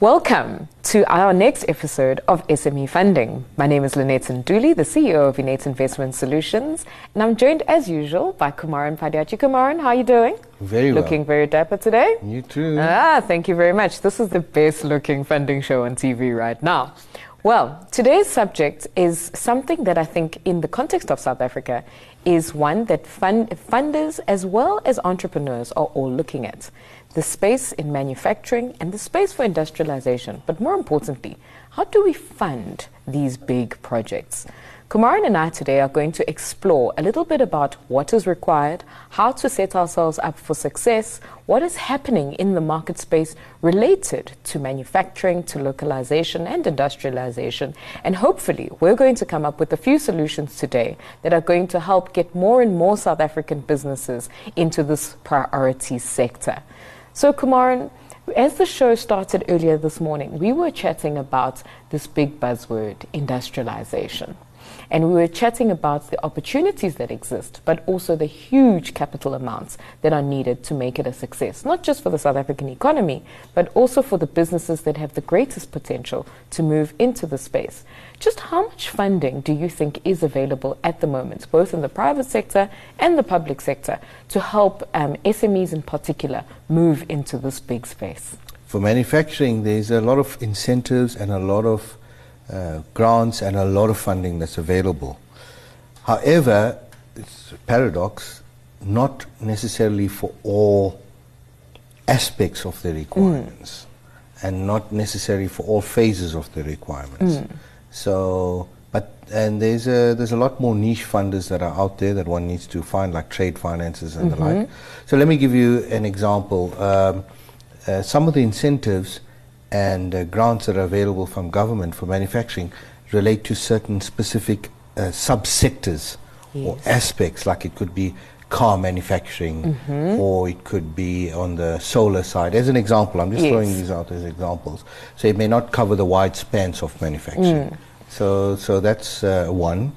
Welcome to our next episode of SME Funding. My name is Lynette Ntuli, the CEO of Innate Investment Solutions, and I'm joined as usual by Kumaran Padayachee. Kumaran, how are you doing? Very well. Looking very dapper today? You too. Ah, thank you very much. This is the best looking funding show on TV right now. Well, today's subject is something that I think, in the context of South Africa, is one that fund, funders as well as entrepreneurs are all looking at the space in manufacturing and the space for industrialization. But more importantly, how do we fund these big projects? Kumaran and I today are going to explore a little bit about what is required, how to set ourselves up for success, what is happening in the market space related to manufacturing, to localization and industrialization. And hopefully, we're going to come up with a few solutions today that are going to help get more and more South African businesses into this priority sector. So, Kumaran, as the show started earlier this morning, we were chatting about this big buzzword, industrialization. And we were chatting about the opportunities that exist, but also the huge capital amounts that are needed to make it a success, not just for the South African economy, but also for the businesses that have the greatest potential to move into the space. Just how much funding do you think is available at the moment, both in the private sector and the public sector, to help um, SMEs in particular move into this big space? For manufacturing, there's a lot of incentives and a lot of uh, grants and a lot of funding that's available. However, it's a paradox, not necessarily for all aspects of the requirements mm. and not necessarily for all phases of the requirements. Mm. So, but and there's a there's a lot more niche funders that are out there that one needs to find, like trade finances and mm-hmm. the like. So let me give you an example. Um, uh, some of the incentives and uh, grants that are available from government for manufacturing relate to certain specific uh, subsectors yes. or aspects, like it could be car manufacturing mm-hmm. or it could be on the solar side. As an example, I'm just yes. throwing these out as examples. So it may not cover the wide spans of manufacturing. Mm. So, so that's uh, one.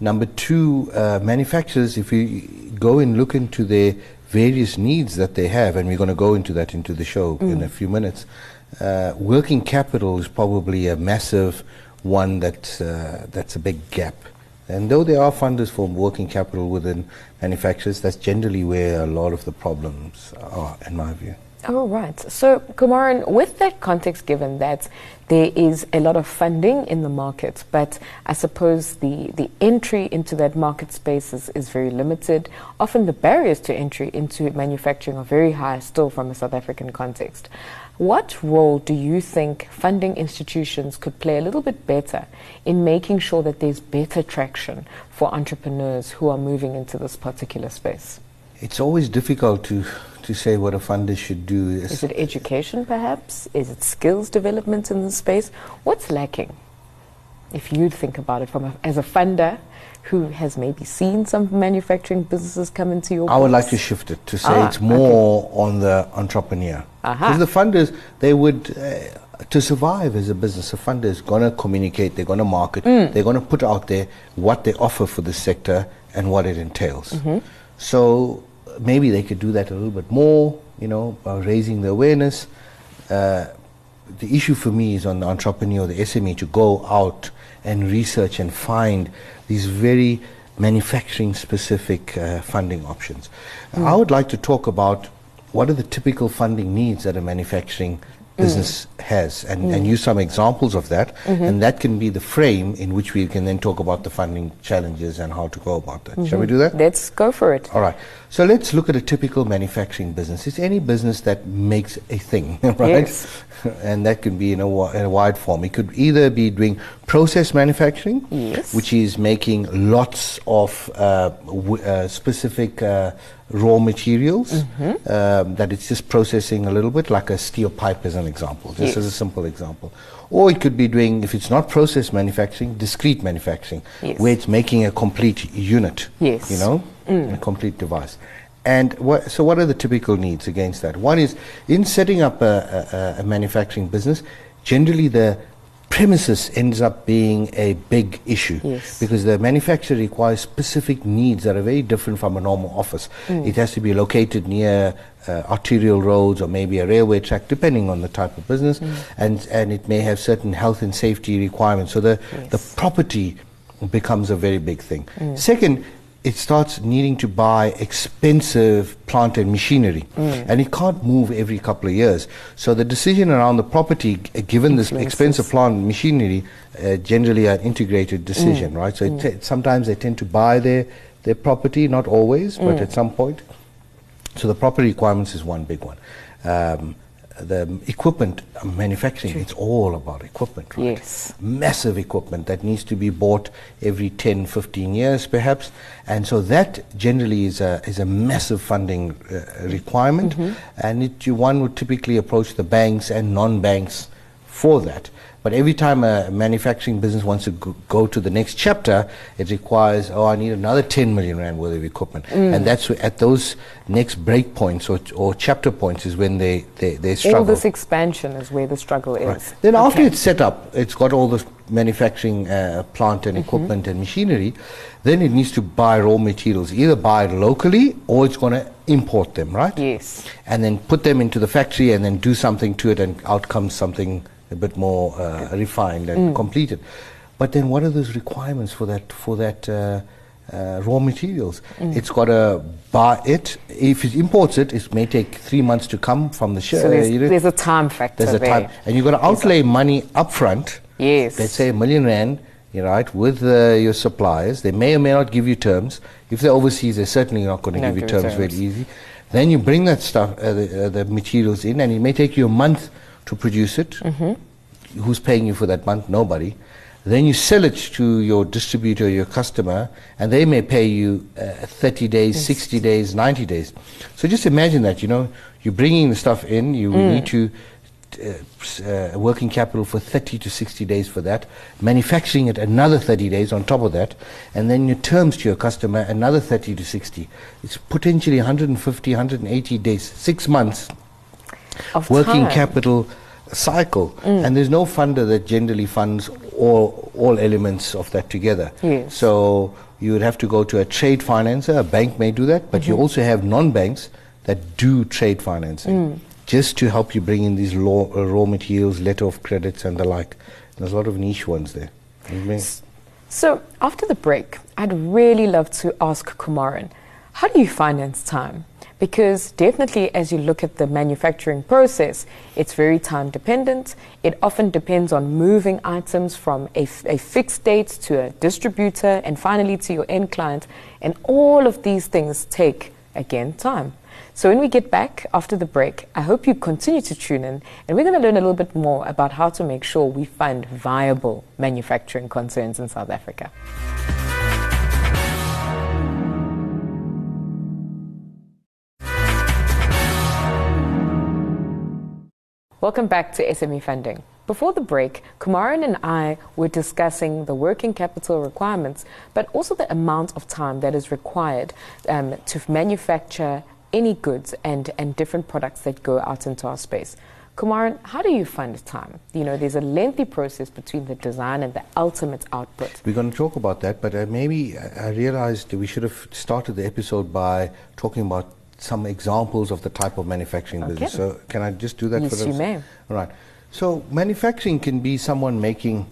Number two, uh, manufacturers, if you go and look into their various needs that they have, and we're going to go into that into the show mm. in a few minutes, uh, working capital is probably a massive one that, uh, that's a big gap. And though there are funders for working capital within manufacturers, that's generally where a lot of the problems are, in my view. Oh, right. So, Kumaran, with that context given that there is a lot of funding in the market, but I suppose the, the entry into that market space is, is very limited. Often the barriers to entry into manufacturing are very high still from a South African context. What role do you think funding institutions could play a little bit better in making sure that there's better traction for entrepreneurs who are moving into this particular space? It's always difficult to, to say what a funder should do. Is it education, perhaps? Is it skills development in the space? What's lacking? If you think about it from a, as a funder who has maybe seen some manufacturing businesses come into your I would like to shift it to say ah, it's more okay. on the entrepreneur. Because the funders, they would, uh, to survive as a business, a funder is going to communicate, they're going to market, mm. they're going to put out there what they offer for the sector and what it entails. Mm-hmm. So maybe they could do that a little bit more, you know, by raising the awareness. Uh, the issue for me is on the entrepreneur, the SME, to go out and research and find these very manufacturing specific uh, funding options. Mm. I would like to talk about what are the typical funding needs that a manufacturing business mm. has and, mm. and use some examples of that mm-hmm. and that can be the frame in which we can then talk about the funding challenges and how to go about that. Mm-hmm. Shall we mm-hmm. do that? Let's go for it. All right. So let's look at a typical manufacturing business. It's any business that makes a thing, right? Yes. and that can be in a, in a wide form. It could either be doing process manufacturing, yes. which is making lots of uh, w- uh, specific uh, raw materials mm-hmm. um, that it's just processing a little bit, like a steel pipe as an example, just yes. as a simple example. Or it could be doing, if it's not process manufacturing, discrete manufacturing, yes. where it's making a complete unit, yes. you know, mm. a complete device. And what, so, what are the typical needs against that? One is in setting up a, a, a manufacturing business, generally the premises ends up being a big issue Yes. because the manufacturer requires specific needs that are very different from a normal office. It has to be located near uh, arterial roads or maybe a railway track, depending on the type of business, and and it may have certain health and safety requirements. So the the property becomes a very big thing. Second, it starts needing to buy expensive plant and machinery, mm. and it can't move every couple of years. So the decision around the property, g- uh, given this expensive plant and machinery, uh, generally an integrated decision, mm. right? So it mm. t- sometimes they tend to buy their their property, not always, but at some point. So the property requirements is one big one. Um, the equipment uh, manufacturing, it's all about equipment, right? Yes. Massive equipment that needs to be bought every 10, 15 years perhaps. And so that generally is a, is a massive funding uh, requirement. And it, you, one would typically approach the banks and non-banks for that. But every time a manufacturing business wants to go, to the next chapter, it requires, oh, I need another 10 million rand worth of equipment. And that's at those next break points or, or chapter points is when they, they, they struggle. All this expansion is where the struggle is. Right. Then after it's set up, it's got all the manufacturing uh, plant and equipment and machinery, then it needs to buy raw materials, either buy it locally or it's going to import them, right? Yes. And then put them into the factory and then do something to it and out comes something a bit more uh, refined and completed. But then what are those requirements for that, for that uh, uh, raw materials? It's got to buy it. If it imports it, it may take three months to come from the ship. So there's, there's a time factor There's a there. time, and you've got to outlay money upfront. Yes. Let's say a million rand, you right, with uh, your suppliers. They may or may not give you terms. If they're overseas, they're certainly not going to give you you terms very easy. Then you bring that stuff, uh, the, uh, the materials in, and it may take you a month to produce it. Mm-hmm. Who's paying you for that month? Nobody. Then you sell it to your distributor, your customer, and they may pay you uh, 30 days, 60 days, 90 days. So just imagine that, you know, you're bringing the stuff in, you Mm. need to uh, uh, working capital for 30 to 60 days for that, manufacturing it another 30 days on top of that, and then your terms to your customer another 30 to 60. It's potentially 150, 180 days, six months Of working time. capital cycle. Mm. And there's no funder that generally funds all, all elements of that together. Yes. So you would have to go to a trade financer, a bank may do that, but you mm-hmm. also have non-banks that do trade financing mm. just to help you bring in these law, uh, raw materials, letter of credits and the like. There's a lot of niche ones there. So after the break, I'd really love to ask Kumaran, how do you finance time? Because definitely, as you look at the manufacturing process, it's very time dependent. It often depends on moving items from a, f- a fixed date to a distributor and finally to your end client. And all of these things take, again, time. So when we get back after the break, I hope you continue to tune in and we're going to learn a little bit more about how to make sure we fund viable manufacturing concerns in South Africa. Welcome back to SME Funding. Before the break, Kumaran and I were discussing the working capital requirements, but also the amount of time that is required um, to manufacture any goods and, and different products that go out into our space. Kumaran, how do you find time? You know, there's a lengthy process between the design and the ultimate output. We're going to talk about that, but uh, maybe I I realized we should have started the episode by talking about some examples of the type of manufacturing business. So, can I just do that Yes, for you us? may. All right. So, manufacturing can be someone making,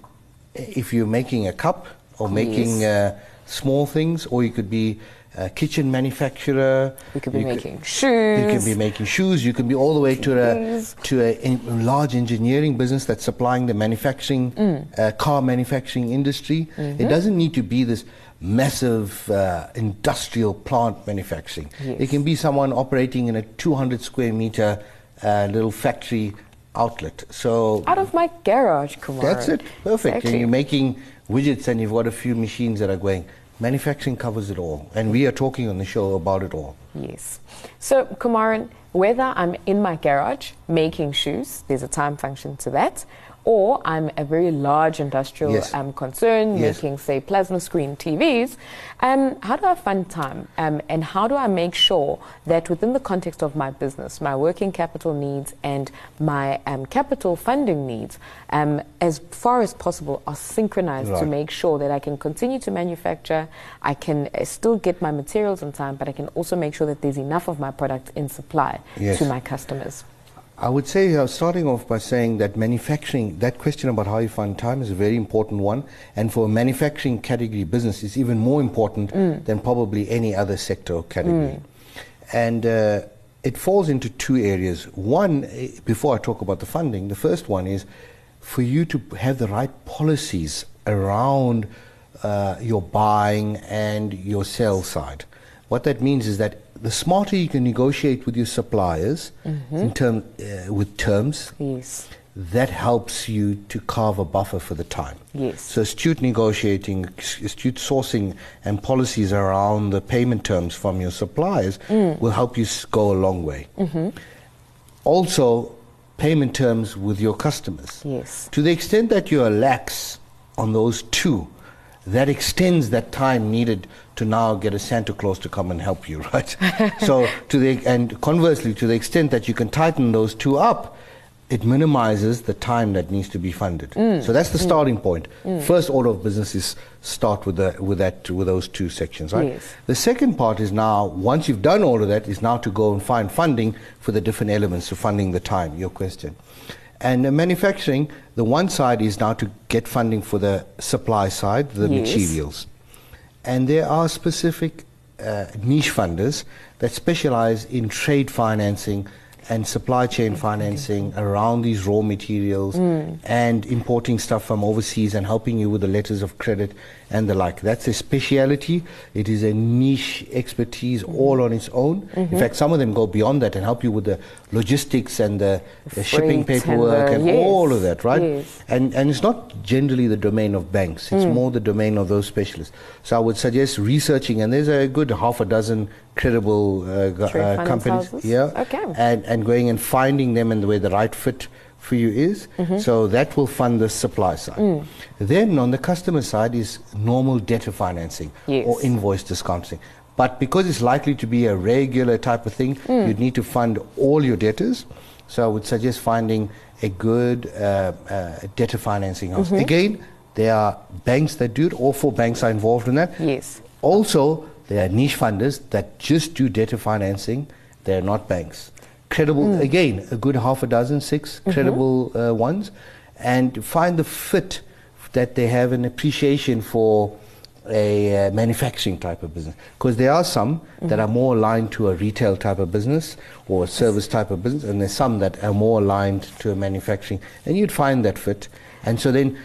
if you're making a cup or making uh, small things, or you could be a kitchen manufacturer. You could be you making You shoes. You can be making shoes. You can be all the way to a to a, in- large engineering business that's supplying the manufacturing Mm. uh, car manufacturing industry. Mm-hmm. It doesn't need to be this massive uh, industrial plant manufacturing. Yes. It can be someone operating in a 200 square meter uh, little factory outlet. So Out of my garage, Kumaran. that's it. Perfect. Exactly. And you're making widgets and you've got a few machines that are going. Manufacturing covers it all. And we are talking on the show about it all. Yes. So, Kumaran, whether I'm in my garage making shoes, there's a time function to that, or I'm a very large industrial Yes. um, concern Yes. making, say, plasma screen TVs. Um, how do I fund time? Um, and how do I make sure that within the context of my business, my working capital needs and my um, capital funding needs, um, as far as possible, are synchronized to make sure that I can continue to manufacture, I can uh, still get my materials on time, but I can also make sure that there's enough of my product in supply Yes. to my customers. I would say, uh, starting off by saying that manufacturing, that question about how you find time is a very important one. And for a manufacturing category business, it's even more important than probably any other sector or category. And uh, it falls into two areas. One, eh, before I talk about the funding, the first one is for you to have the right policies around uh, your buying and your sell side. What that means is that the smarter you can negotiate with your suppliers mm-hmm. in term, uh, with terms, Yes. that helps you to carve a buffer for the time. Yes. So astute negotiating, astute sourcing, and policies around the payment terms from your suppliers mm. will help you go a long way. Mm-hmm. Also, payment terms with your customers. Yes. To the extent that you are lax on those two, that extends that time needed to now get a Santa Claus to come and help you, right? so to the and conversely, to the extent that you can tighten those two up, it minimizes the time that needs to be funded. Mm. So that's the starting point. First order of business is start with the with that with those two sections, right? Yes. The second part is now, once you've done all of that, is now to go and find funding for the different elements of funding the time, your question. And manufacturing, the one side is now to get funding for the supply side, the Yes. materials. And there are specific uh, niche funders that specialize in trade financing and supply chain financing around these raw materials and importing stuff from overseas and helping you with the letters of credit and the like. That's a speciality. It is a niche expertise all on its own. In fact, some of them go beyond that and help you with the logistics and the, the shipping and paperwork the- and yes, all of that, right? yes. And, and it's not generally the domain of banks, it's more the domain of those specialists. So I would suggest researching, and there's a good half a dozen credible uh, uh, companies here, Okay. and, and going and finding them and where the right fit for you is. Mm-hmm. So that will fund the supply side. Mm. Then on the customer side is normal debtor financing Yes. or invoice discounting. But because it's likely to be a regular type of thing, Mm. you'd need to fund all your debtors. So I would suggest finding a good uh, uh, debtor financing house. Mm-hmm. Again, there are banks that do it. All four banks are involved in that. Yes. Also, there are niche funders that just do debtor financing. They're not banks. Credible, again, a good half a dozen, 6 credible uh, ones, and find the fit that they have an appreciation for a uh, manufacturing type of business. Because there are some that are more aligned to a retail type of business or a service type of business, and there's some that are more aligned to a manufacturing. And you'd find that fit. And so then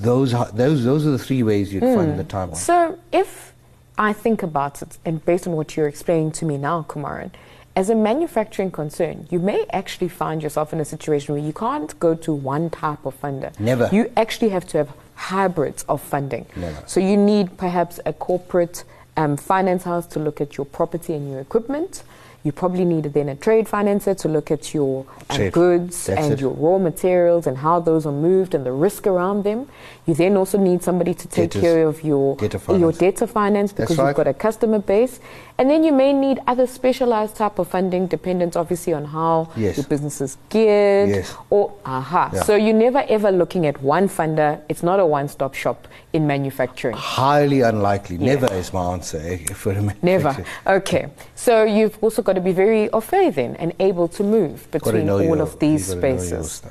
those are, those, those are the three ways you'd find the time on. So, if I think about it, and based on what you're explaining to me now, Kumaran, as a manufacturing concern, you may actually find yourself in a situation where you can't go to one type of funder. Never. You actually have to have hybrids of funding. Never. So, you need perhaps a corporate um, finance house to look at your property and your equipment. You probably need then a trade financer to look at your um, goods That's and it. your raw materials and how those are moved and the risk around them. You then also need somebody to take Debtors. care of your Debtor your finance. debtor finance because right. you've got a customer base. And then you may need other specialized type of funding dependent obviously on how Yes. your business is geared. Yes. Or aha. Yeah. So you're never ever looking at one funder. It's not a one-stop shop in manufacturing. Highly unlikely. Yeah. Never is my answer eh, for a Never. Okay. So you've also got to be very au fait then and able to move between all your- of these you know your spaces.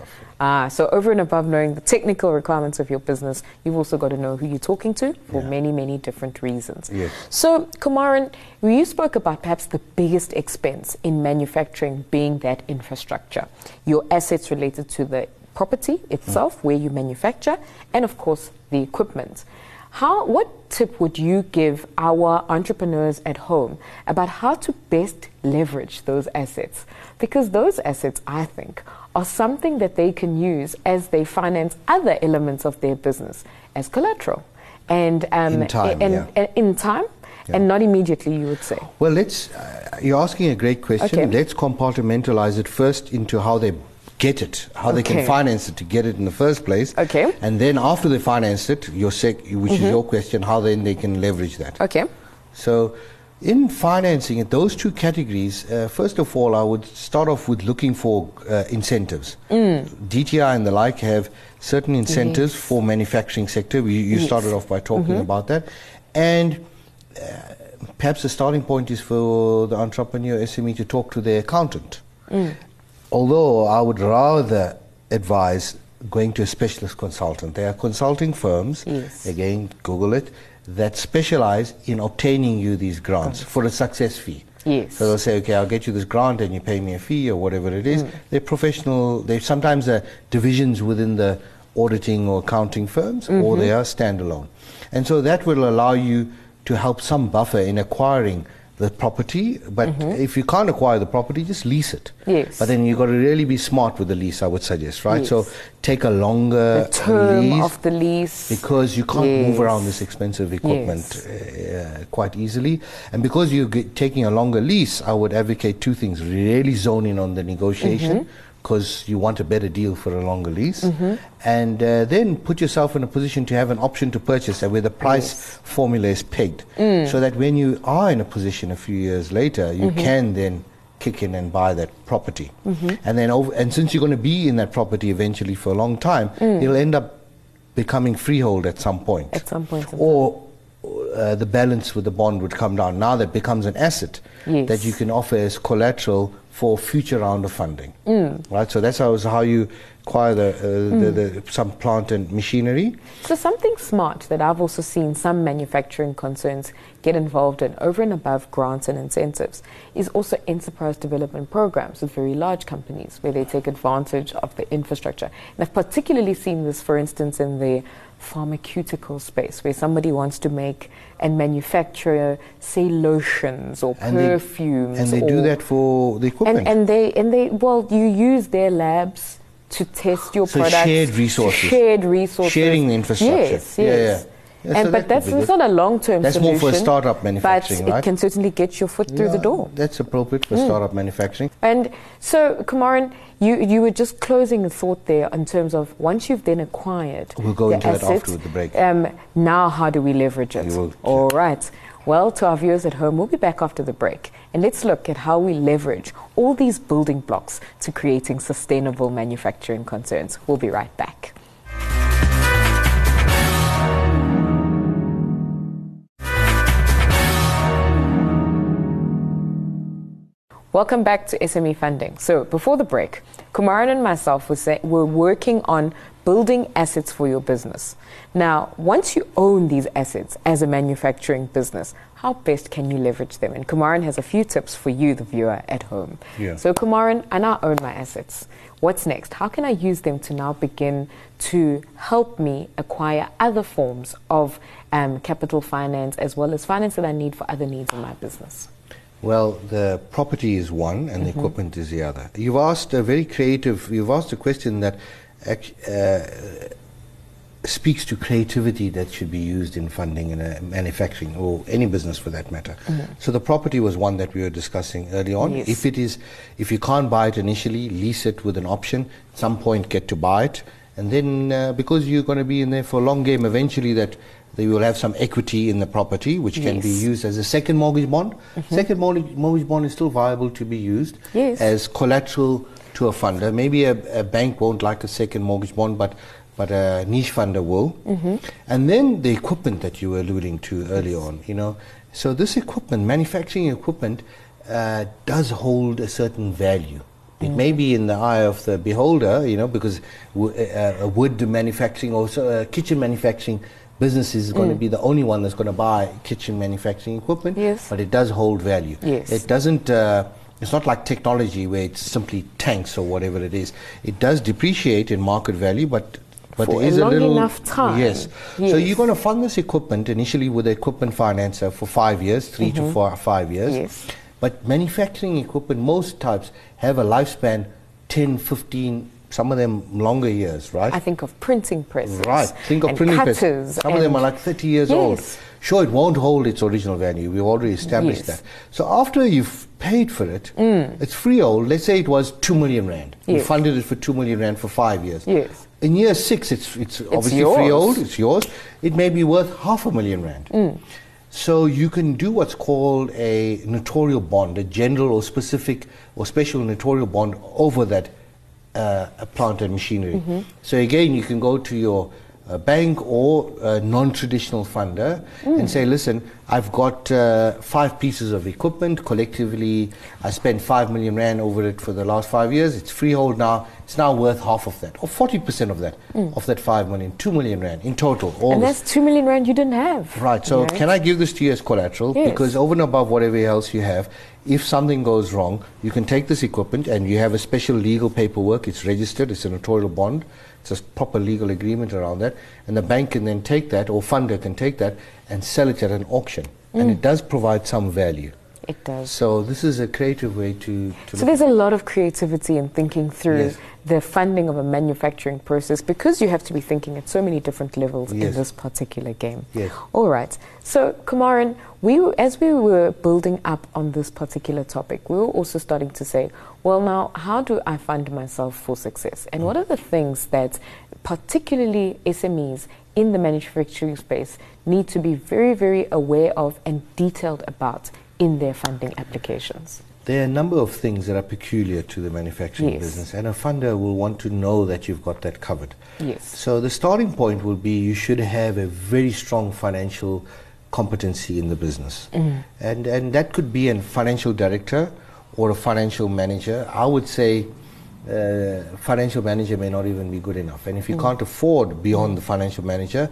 Ah, so over and above knowing the technical requirements of your business, you've also got to know who you're talking to for Yeah. many, many different reasons. Yes. So, Kumaran, you spoke about perhaps the biggest expense in manufacturing being that infrastructure, your assets related to the property itself, where you manufacture, and of course the equipment. How, what tip would you give our entrepreneurs at home about how to best leverage those assets? Because those assets, I think, are something that they can use as they finance other elements of their business as collateral. And um, In time, and, yeah. and in time, and not immediately, you would say. Well, let's. Uh, you're asking a great question. Okay. Let's compartmentalize it first into how they get it, how they Okay. can finance it to get it in the first place. Okay. And then after they finance it, your sec, which is your question, how then they can leverage that. Okay. So, in financing it, those two categories, uh, first of all, I would start off with looking for uh, incentives. DTI and the like have certain incentives for manufacturing sector. You, you Yes. started off by talking about that. And uh, perhaps the starting point is for the entrepreneur SME to talk to their accountant. Although I would rather advise going to a specialist consultant. There are consulting firms, Yes. again, Google it, that specialize in obtaining you these grants for a success fee. Yes. So they'll say, okay, I'll get you this grant and you pay me a fee or whatever it is. Mm. They're professional, they sometimes are divisions within the auditing or accounting firms or mm-hmm. they are standalone. And so that will allow you to help some buffer in acquiring the property, but if you can't acquire the property, just lease it. Yes. But then you've got to really be smart with the lease, I would suggest, right? So take a longer The term lease of the lease. because you can't move around this expensive equipment uh, quite easily. And because you're g- taking a longer lease, I would advocate two things. Really zone in on the negotiation Mm-hmm. Because you want a better deal for a longer lease. And uh, then put yourself in a position to have an option to purchase where the price formula is pegged. Mm. So that when you are in a position a few years later, you Mm-hmm. can then kick in and buy that property. And then over, and since you're going to be in that property eventually for a long time, it'll end up becoming freehold at some point. Mm. At some point in Or uh, the balance with the bond would come down. Now that becomes an asset Yes. that you can offer as collateral for future round of funding. Mm. Right. So that's how, how you acquire the, uh, the, the some plant and machinery. So something smart that I've also seen some manufacturing concerns get involved in over and above grants and incentives is also enterprise development programs with very large companies where they take advantage of the infrastructure. And I've particularly seen this, for instance, in the pharmaceutical space where somebody wants to make and manufacture, say, lotions or And they- perfumes. And they do that for the equipment. and, and they and they well you use their labs to test your So products shared resources. shared resources Sharing the infrastructure. yes yes yeah. Yeah, so and that but that's, that's not a long-term That's more solution for startup manufacturing, but it can certainly get your foot through the door That's appropriate for startup manufacturing. and so Kumaran you you were just closing a thought there in terms of once you've then acquired We'll go the into that asset, after with the break. um, now how do we leverage it will- all right well, to our viewers at home, we'll be back after the break. And let's look at how we leverage all these building blocks to creating sustainable manufacturing concerns. We'll be right back. Welcome back to SME Funding. So, before the break, Kumaran and myself were, say, were working on building assets for your business. Now, once you own these assets as a manufacturing business, how best can you leverage them? And Kumaran has a few tips for you, the viewer at home. Yeah. So, Kumaran, I now own my assets. What's next? How can I use them to now begin to help me acquire other forms of um, capital finance as well as finance that I need for other needs in my business? Well, the property is one and the equipment is the other. You've asked a very creative, you've asked a question that uh, speaks to creativity that should be used in funding in a manufacturing or any business for that matter. So the property was one that we were discussing early on. Yes. If it is, if you can't buy it initially, lease it with an option. At some point, get to buy it, and then uh, because you're going to be in there for a long game, eventually that they will have some equity in the property, which can be used as a second mortgage bond. Second mortgage, mortgage bond is still viable to be used Yes. as collateral to a funder. Maybe a, a bank won't like a second mortgage bond, but but a niche funder will. And then the equipment that you were alluding to earlier on, you know. So this equipment, manufacturing equipment, uh, does hold a certain value. It may be in the eye of the beholder, you know, because w- uh, a wood manufacturing or so, uh, kitchen manufacturing business is going to be the only one that's going to buy kitchen manufacturing equipment. Yes. But it does hold value. Yes. It doesn't. It's not like technology where it's simply tanks or whatever it is. It does depreciate in market value, but but For there is a little enough time. Yes. So you're going to fund this equipment initially with an equipment financer for five years, 3 to four, five years. Mm-hmm. Yes. But manufacturing equipment, most types have a lifespan 10, 15, some of them longer years, right? I think of printing presses. Right. Think of printing presses. Some of them are like 30 years old. Yes. Sure, it won't hold its original value. We've already established Yes. that. So after you've paid for it, it's freehold. Let's say it was 2 million rand. You Mm. Funded it for 2 million rand for five years. Yes. In year six, it's, it's, obviously yours. freehold, it's yours. It may be worth half a million rand. Mm. So you can do what's called a notarial bond, a general or specific or special notarial bond over that uh, plant and machinery. Mm-hmm. So again, you can go to your uh, bank or a non-traditional funder Mm. and say, listen, I've got uh, five pieces of equipment. Collectively, I spent five million rand over it for the last five years. It's freehold now. It's now worth half of that, or 40% of that, of that five million, two million rand in total. Mm. And that's two million rand you didn't have. Right. So Right? can I give this to you as collateral? Yes. Because over and above whatever else you have, if something goes wrong, you can take this equipment and you have a special legal paperwork. It's registered. It's a notarial bond. It's a proper legal agreement around that, and the bank can then take that, or funder can take that and sell it at an auction, Mm. and it does provide some value. It does. So this is a creative way to. to So there's a lot of creativity in thinking through Yes. The funding of a manufacturing process because you have to be thinking at so many different levels in this particular game. Yes. All right. So Kumaran, we as we were building up on this particular topic, we were also starting to say, well, now how do I fund myself for success? And what are the things that particularly SMEs in the manufacturing space need to be very, very aware of and detailed about in their funding applications? There are a number of things that are peculiar to the manufacturing Yes. business, and a funder will want to know that you've got that covered. Yes. So the starting point will be you should have a very strong financial competency in the business, and and that could be a financial director or a financial manager. I would say. Uh, financial manager may not even be good enough, and if you can't afford beyond the financial manager,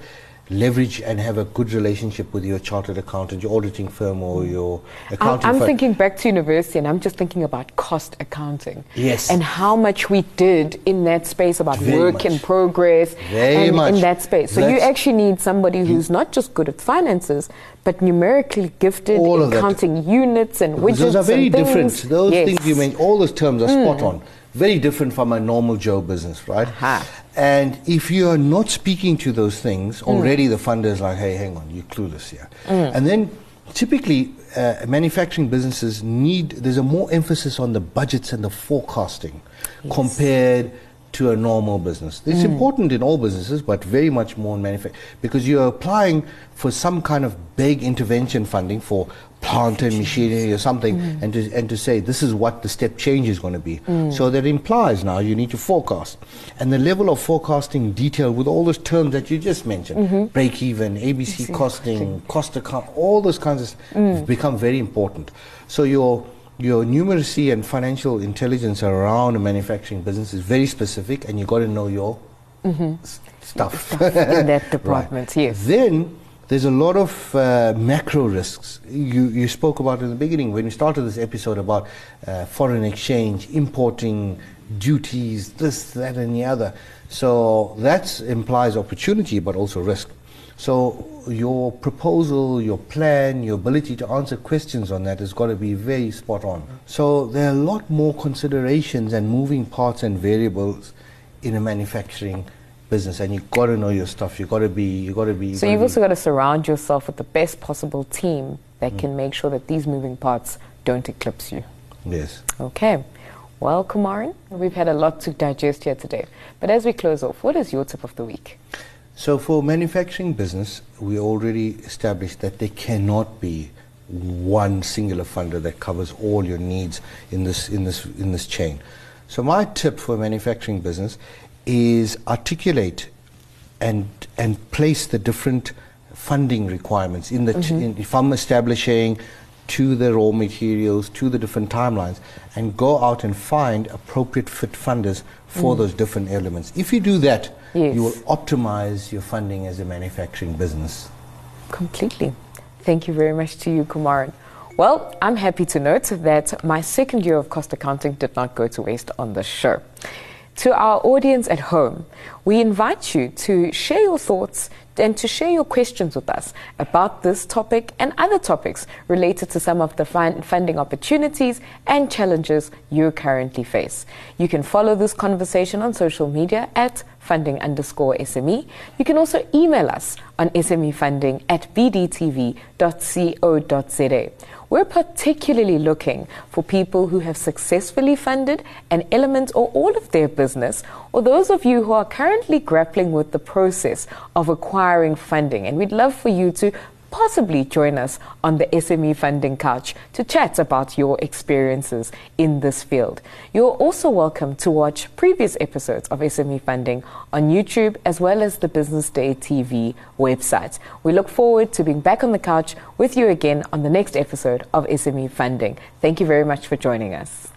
leverage and have a good relationship with your chartered accountant, your auditing firm, or mm. your I'm, accounting I'm firm. thinking back to university and I'm just thinking about cost accounting. Yes. And how much we did in that space about Very work in much. progress Very and much. in that space. So you actually need somebody who's not just good at finances, but numerically gifted All in counting units and widgets Those are very different. Those Yes. Things you mentioned, all those terms are spot mm. on. Very different from a normal Joe business, right? Aha. And if you are not speaking to those things, Hmm. already the funder is like, hey, hang on, you're clueless here. And then typically, uh, manufacturing businesses need, there's a more emphasis on the budgets and the forecasting compared to a normal business. It's Hmm. important in all businesses, but very much more in manufacturing because you're applying for some kind of big intervention funding for plant and machinery or something, Hmm. and to and to say this is what the step change is going to be. So that implies now you need to forecast, and the level of forecasting detail with all those terms that you just mentioned, Mm-hmm. break even, ABC costing, cost account, all those kinds of Mm. become very important. So your your numeracy and financial intelligence around a manufacturing business is very specific, and you've got to know your s- stuff. Mm-hmm. in that Right. yes. Then there's a lot of uh, macro risks. You, you spoke about in the beginning when we started this episode about uh, foreign exchange, importing, duties, this, that, and the other. So that implies opportunity but also risk. So your proposal, your plan, your ability to answer questions on that has got to be very spot on. So there are a lot more considerations and moving parts and variables in a manufacturing business, and you've got to know your stuff. You've got to be. You got to be. So gotta you've be- also got to surround yourself with the best possible team that Mm. can make sure that these moving parts don't eclipse you. yes. Okay. Well, Kumaran, we've had a lot to digest here today. But as we close off, what is your tip of the week? So for manufacturing business, we already established that there cannot be one singular funder that covers all your needs in this in this in this chain. So my tip for a manufacturing business is articulate and and place the different funding requirements in the ch- mm-hmm. in, from establishing to the raw materials to the different timelines and go out and find appropriate fit funders for mm. those different elements. If you do that, Yes. you will optimize your funding as a manufacturing business. Completely. Thank you very much to you, Kumaran. Well, I'm happy to note that my second year of cost accounting did not go to waste on this show. To our audience at home, we invite you to share your thoughts, and to share your questions with us about this topic and other topics related to some of the funding opportunities and challenges you currently face. You can follow this conversation on social media at funding underscore SME. You can also email us on smefunding at bdtv.co.za. We're particularly looking for people who have successfully funded an element or all of their business, or those of you who are currently grappling with the process of acquiring funding. And we'd love for you to possibly join us on the SME Funding Couch to chat about your experiences in this field. You're also welcome to watch previous episodes of SME Funding on YouTube as well as the Business Day TV website. We look forward to being back on the couch with you again on the next episode of SME Funding. Thank you very much for joining us.